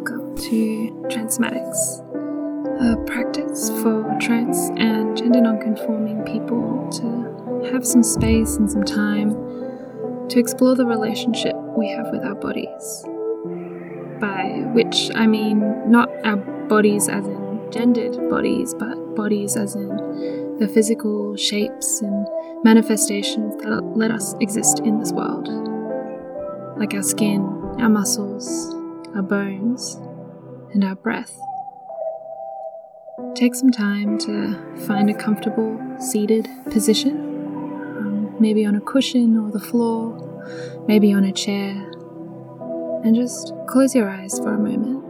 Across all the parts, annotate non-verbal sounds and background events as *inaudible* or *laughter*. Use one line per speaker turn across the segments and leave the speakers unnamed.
Welcome to Transomatics, a practice for trans and gender non-conforming people to have some space and some time to explore the relationship we have with our bodies. By which I mean not our bodies as in gendered bodies, but bodies as in the physical shapes and manifestations that let us exist in this world. Like our skin, our muscles, our bones, and our breath. Take some time to find a comfortable seated position, um, maybe on a cushion or the floor, maybe on a chair, and just close your eyes for a moment.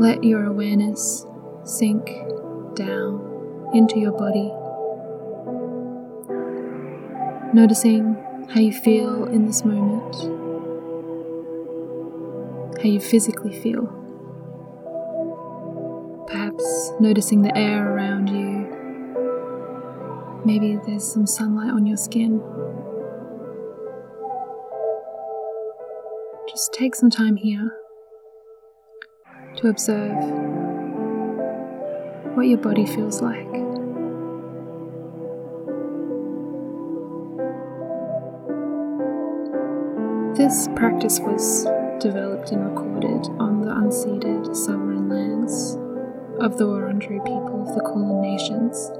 Let your awareness sink down into your body, noticing how you feel in this moment how you physically feel. Perhaps noticing the air around you. Maybe there's some sunlight on your skin. Just take some time here to observe what your body feels like. This practice was developed and recorded on the unceded sovereign lands of the Wurundjeri people of the Kulin Nations.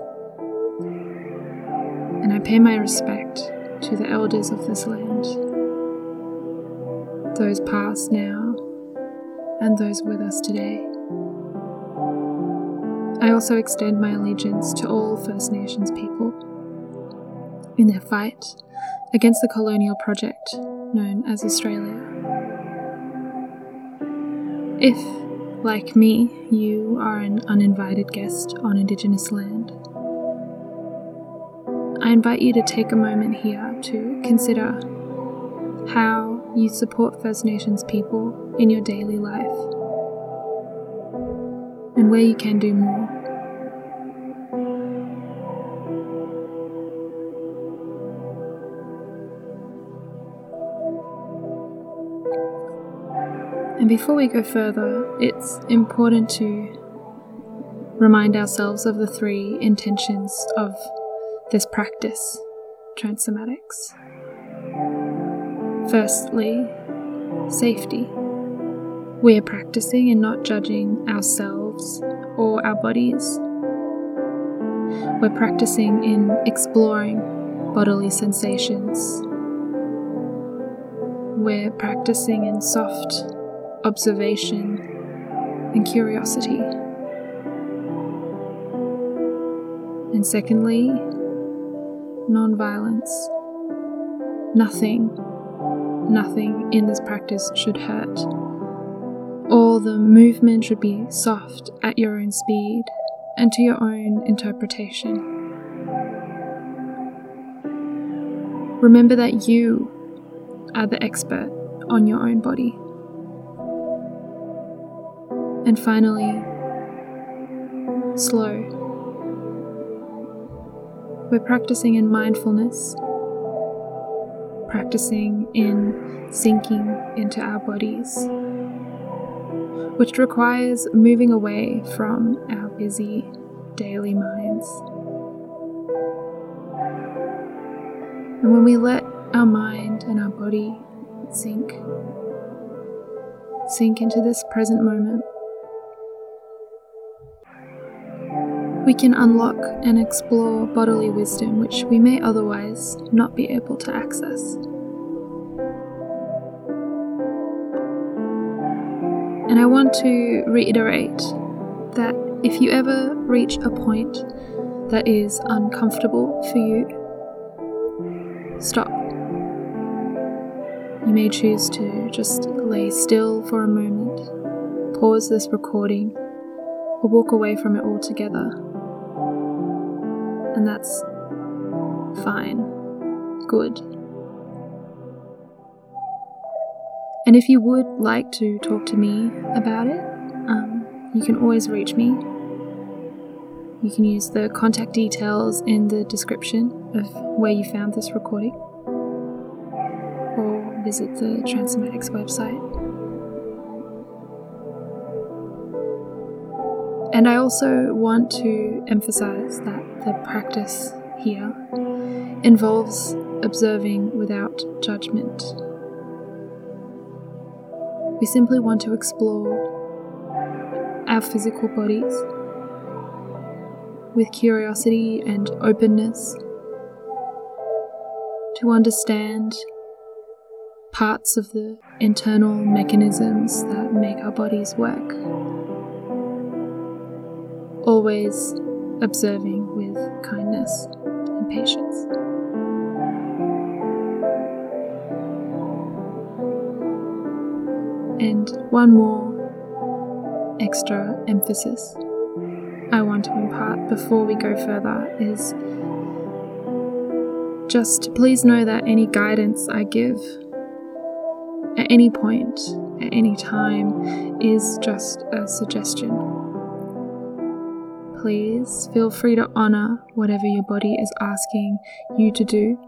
And I pay my respect to the elders of this land, those past now, and those with us today. I also extend my allegiance to all First Nations people in their fight against the colonial project known as Australia. If, like me, you are an uninvited guest on Indigenous land, I invite you to take a moment here to consider how you support First Nations people in your daily life and where you can do more. And before we go further, it's important to remind ourselves of the three intentions of this practice, transomatics. Firstly, safety. We are practicing and not judging ourselves or our bodies. We're practicing in exploring bodily sensations. We're practicing in soft observation, and curiosity. And secondly, non-violence. Nothing, nothing in this practice should hurt. All the movement should be soft at your own speed and to your own interpretation. Remember that you are the expert on your own body. And finally, slow. We're practicing in mindfulness, practicing in sinking into our bodies, which requires moving away from our busy daily minds. And when we let our mind and our body sink, sink into this present moment, we can unlock and explore bodily wisdom which we may otherwise not be able to access. And I want to reiterate that if you ever reach a point that is uncomfortable for you, stop. You may choose to just lay still for a moment, pause this recording, or walk away from it altogether and that's fine, good. And if you would like to talk to me about it, um, you can always reach me. You can use the contact details in the description of where you found this recording. Or visit the Transomatics website. And I also want to emphasize that the practice here involves observing without judgment. We simply want to explore our physical bodies with curiosity and openness to understand parts of the internal mechanisms that make our bodies work. Always observing with kindness and patience. And one more extra emphasis I want to impart before we go further is just please know that any guidance I give at any point, at any time, is just a suggestion. Please feel free to honor whatever your body is asking you to do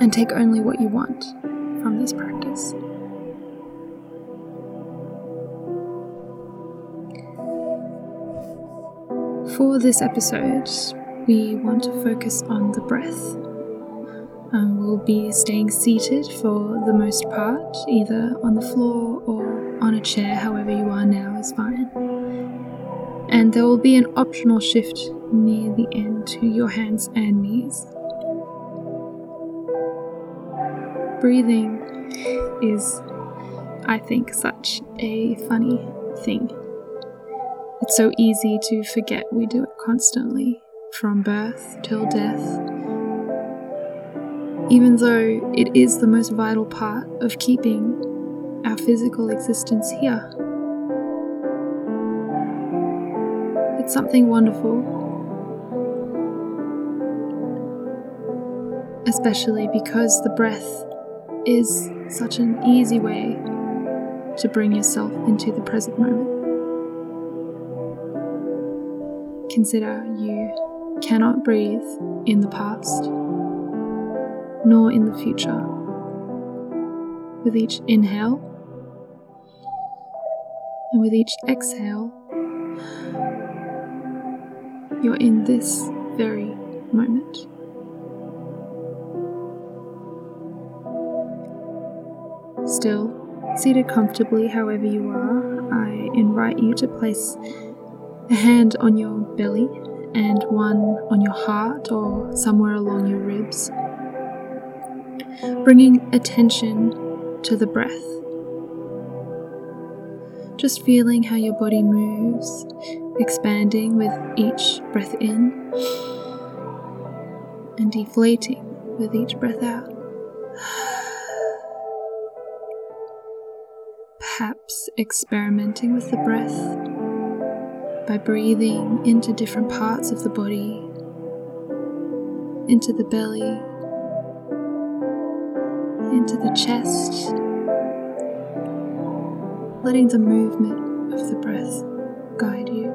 and take only what you want from this practice. For this episode, we want to focus on the breath. Um, we'll be staying seated for the most part, either on the floor or on a chair, however you are now is fine. And there will be an optional shift near the end to your hands and knees. Breathing is, I think, such a funny thing. It's so easy to forget we do it constantly, from birth till death. Even though it is the most vital part of keeping our physical existence here. Something wonderful, especially because the breath is such an easy way to bring yourself into the present moment. Consider you cannot breathe in the past, nor in the future. With each inhale and with each exhale, you're in this very moment. Still, seated comfortably however you are, I invite you to place a hand on your belly and one on your heart or somewhere along your ribs, bringing attention to the breath. Just feeling how your body moves, expanding with each breath in and deflating with each breath out. Perhaps experimenting with the breath by breathing into different parts of the body, into the belly, into the chest, letting the movement of the breath guide you.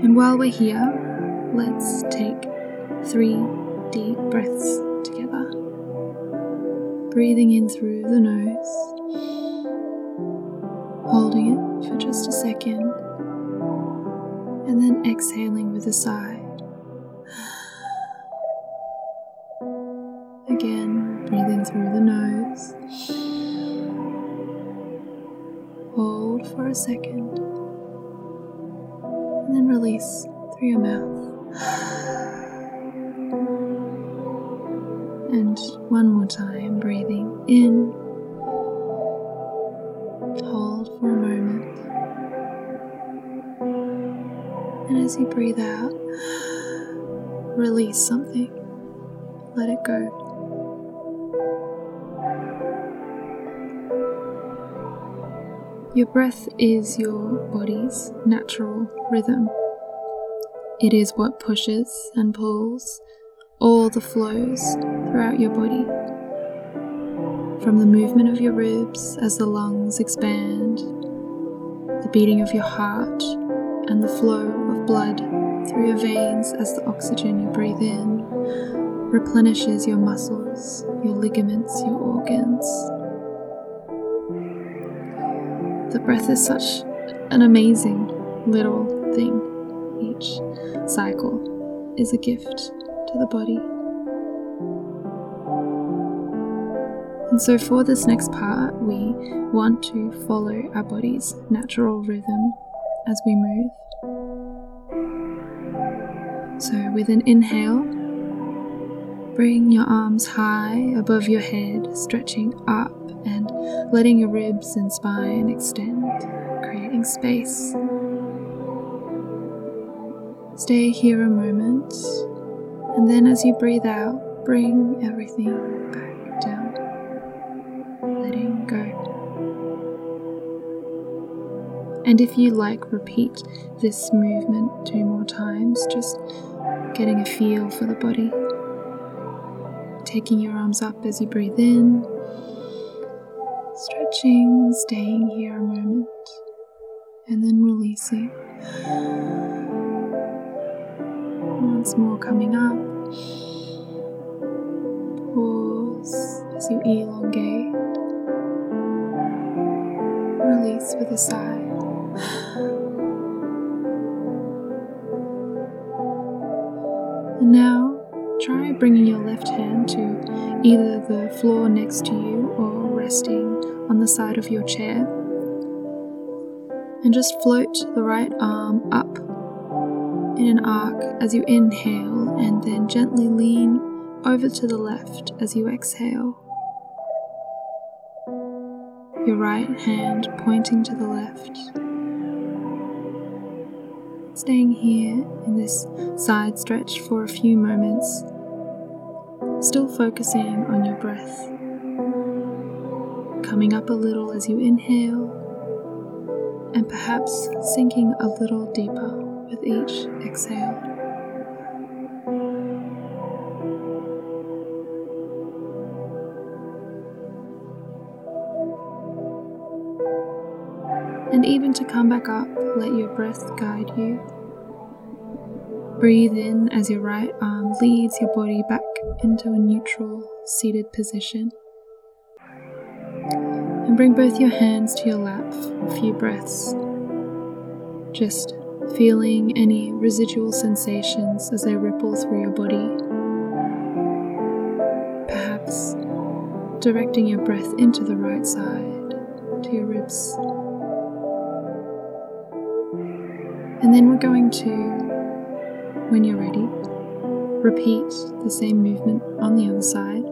And while we're here, let's take three deep breaths together. Breathing in through the nose, holding it for just a second, and then exhaling with a sigh. Through your mouth. And one more time, breathing in Hold for a moment. And as you breathe out, release something, let it go. Your breath is your body's natural rhythm. It is what pushes and pulls all the flows throughout your body. From the movement of your ribs as the lungs expand, the beating of your heart and the flow of blood through your veins as the oxygen you breathe in replenishes your muscles, your ligaments, your organs. The breath is such an amazing little thing. Each cycle is a gift to the body. And so, for this next part, we want to follow our body's natural rhythm as we move. So, with an inhale, bring your arms high above your head, stretching up and letting your ribs and spine extend, creating space. Stay here a moment, and then as you breathe out, bring everything back down, letting go. And if you like, repeat this movement two more times, just getting a feel for the body. Taking your arms up as you breathe in, stretching, staying here a moment, and then releasing. Once more coming up. Pause as you elongate. Release with a sigh. And now try bringing your left hand to either the floor next to you or resting on the side of your chair. And just float the right arm up in an arc as you inhale, and then gently lean over to the left as you exhale. Your right hand pointing to the left. Staying here in this side stretch for a few moments, still focusing on your breath. Coming up a little as you inhale, and perhaps sinking a little deeper with each exhale. And even to come back up, let your breath guide you. Breathe in as your right arm leads your body back into a neutral seated position. And bring both your hands to your lap for a few breaths. Just feeling any residual sensations as they ripple through your body. Perhaps directing your breath into the right side, to your ribs. And then we're going to, when you're ready, repeat the same movement on the other side,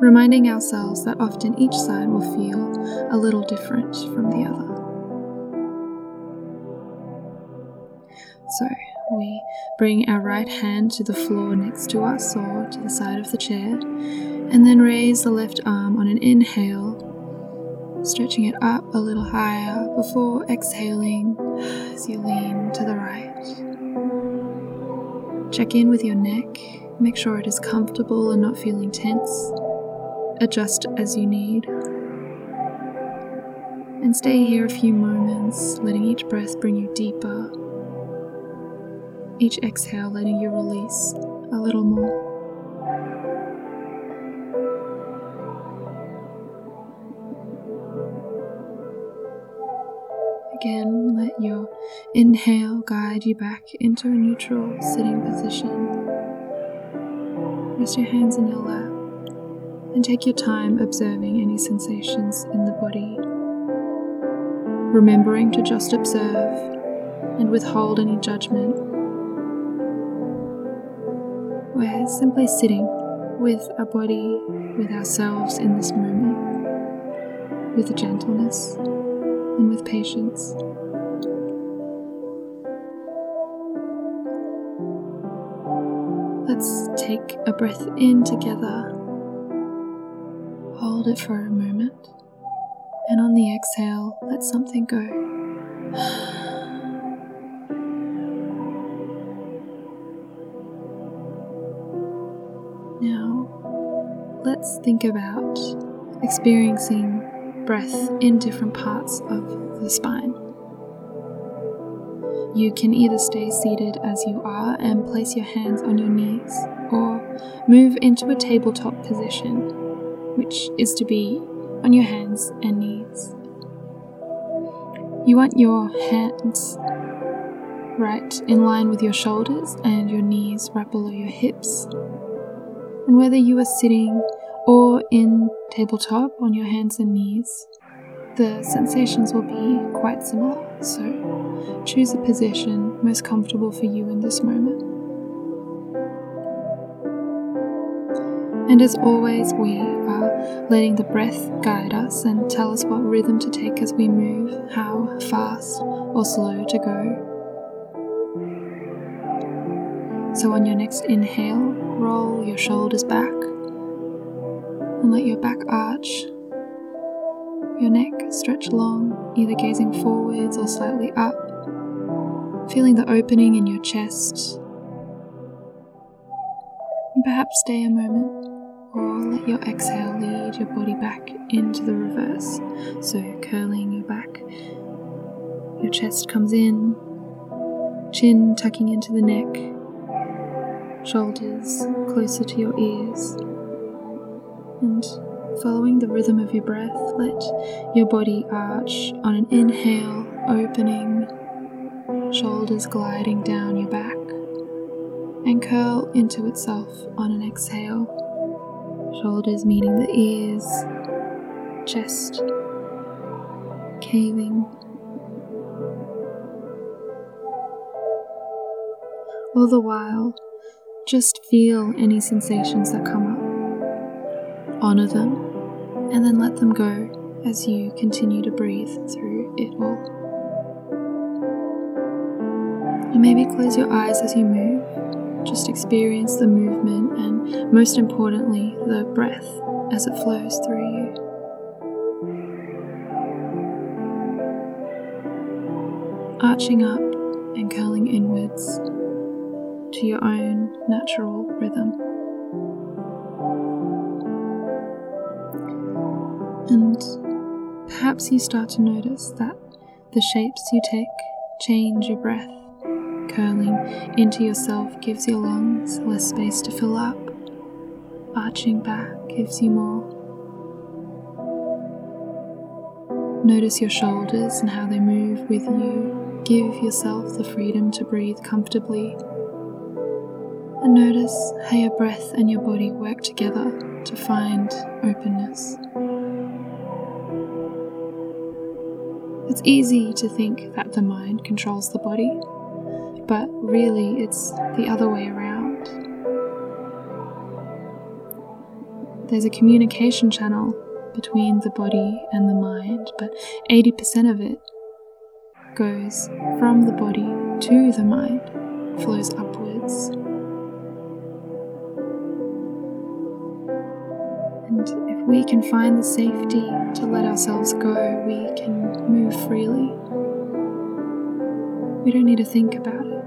reminding ourselves that often each side will feel a little different from the other. So we bring our right hand to the floor next to us or to the side of the chair, and then raise the left arm on an inhale stretching it up a little higher before exhaling as you lean to the right. Check in with your neck, make sure it is comfortable and not feeling tense. Adjust as you need. And stay here a few moments, letting each breath bring you deeper. Each exhale letting you release a little more. Again, let your inhale guide you back into a neutral sitting position. Rest your hands in your lap and take your time observing any sensations in the body. Remembering to just observe and withhold any judgment. We're simply sitting with our body, with ourselves in this moment, with gentleness and with patience. Let's take a breath in together. Hold it for a moment. And on the exhale, let something go. *sighs* let's think about experiencing breath in different parts of the spine. you can either stay seated as you are and place your hands on your knees, or move into a tabletop position, which is to be on your hands and knees. You want your hands right in line with your shoulders and your knees right below your hips. And whether you are sitting or in tabletop on your hands and knees, the sensations will be quite similar. So choose a position most comfortable for you in this moment. And as always, we are letting the breath guide us and tell us what rhythm to take as we move, how fast or slow to go. So, on your next inhale, roll your shoulders back and let your back arch, your neck stretch long, either gazing forwards or slightly up, feeling the opening in your chest. And perhaps stay a moment or let your exhale lead your body back into the reverse. So, curling your back, your chest comes in, chin tucking into the neck, shoulders closer to your ears. And following the rhythm of your breath, let your body arch on an inhale, opening, shoulders gliding down your back, and curl into itself on an exhale shoulders meeting the ears, chest caving. All the while, just feel any sensations that come up. Honor them, and then let them go as you continue to breathe through it all. And maybe close your eyes as you move just experience the movement and, most importantly, the breath as it flows through you. Arching up and curling inwards to your own natural rhythm. And perhaps you start to notice that the shapes you take change your breath curling into yourself gives your lungs less space to fill up. Arching back gives you more. Notice your shoulders and how they move with you. Give yourself the freedom to breathe comfortably. And notice how your breath and your body work together to find openness. It's easy to think that the mind controls the body, but really it's the other way around. There's a communication channel between the body and the mind, but 80% of it goes from the body to the mind, flows upwards. If we can find the safety to let ourselves go, we can move freely. We don't need to think about it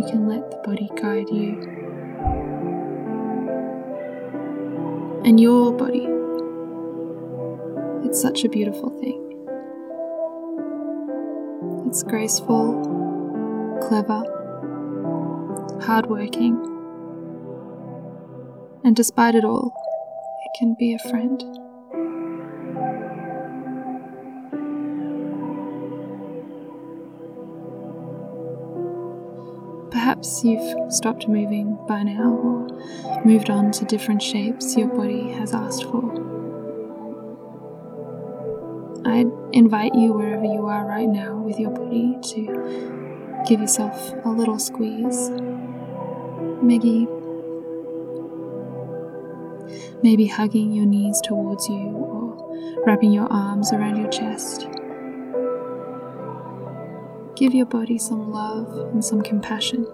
you can let the body guide you. And your body. It's such a beautiful thing. It's graceful, clever, hardworking, and despite it all, can be a friend. Perhaps you've stopped moving by now or moved on to different shapes your body has asked for. I'd invite you wherever you are right now with your body to give yourself a little squeeze. Maybe maybe hugging your knees towards you or wrapping your arms around your chest. Give your body some love and some compassion.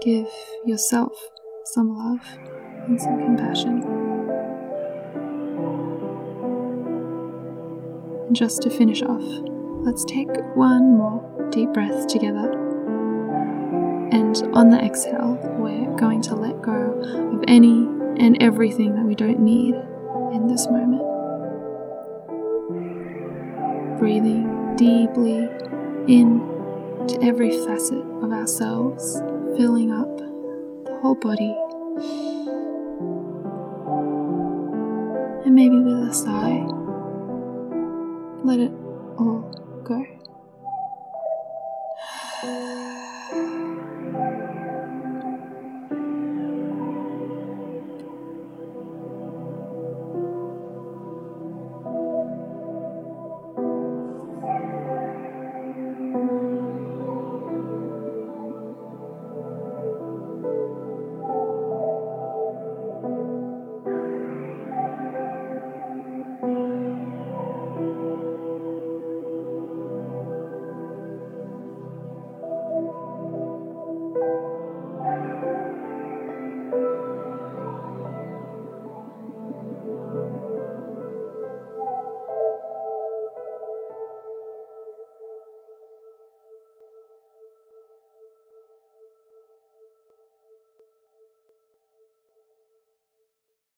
Give yourself some love and some compassion. And just to finish off, let's take one more deep breath together. And on the exhale, we're going to any and everything that we don't need in this moment. Breathing deeply in to every facet of ourselves, filling up the whole body. And maybe with a sigh, let it all go.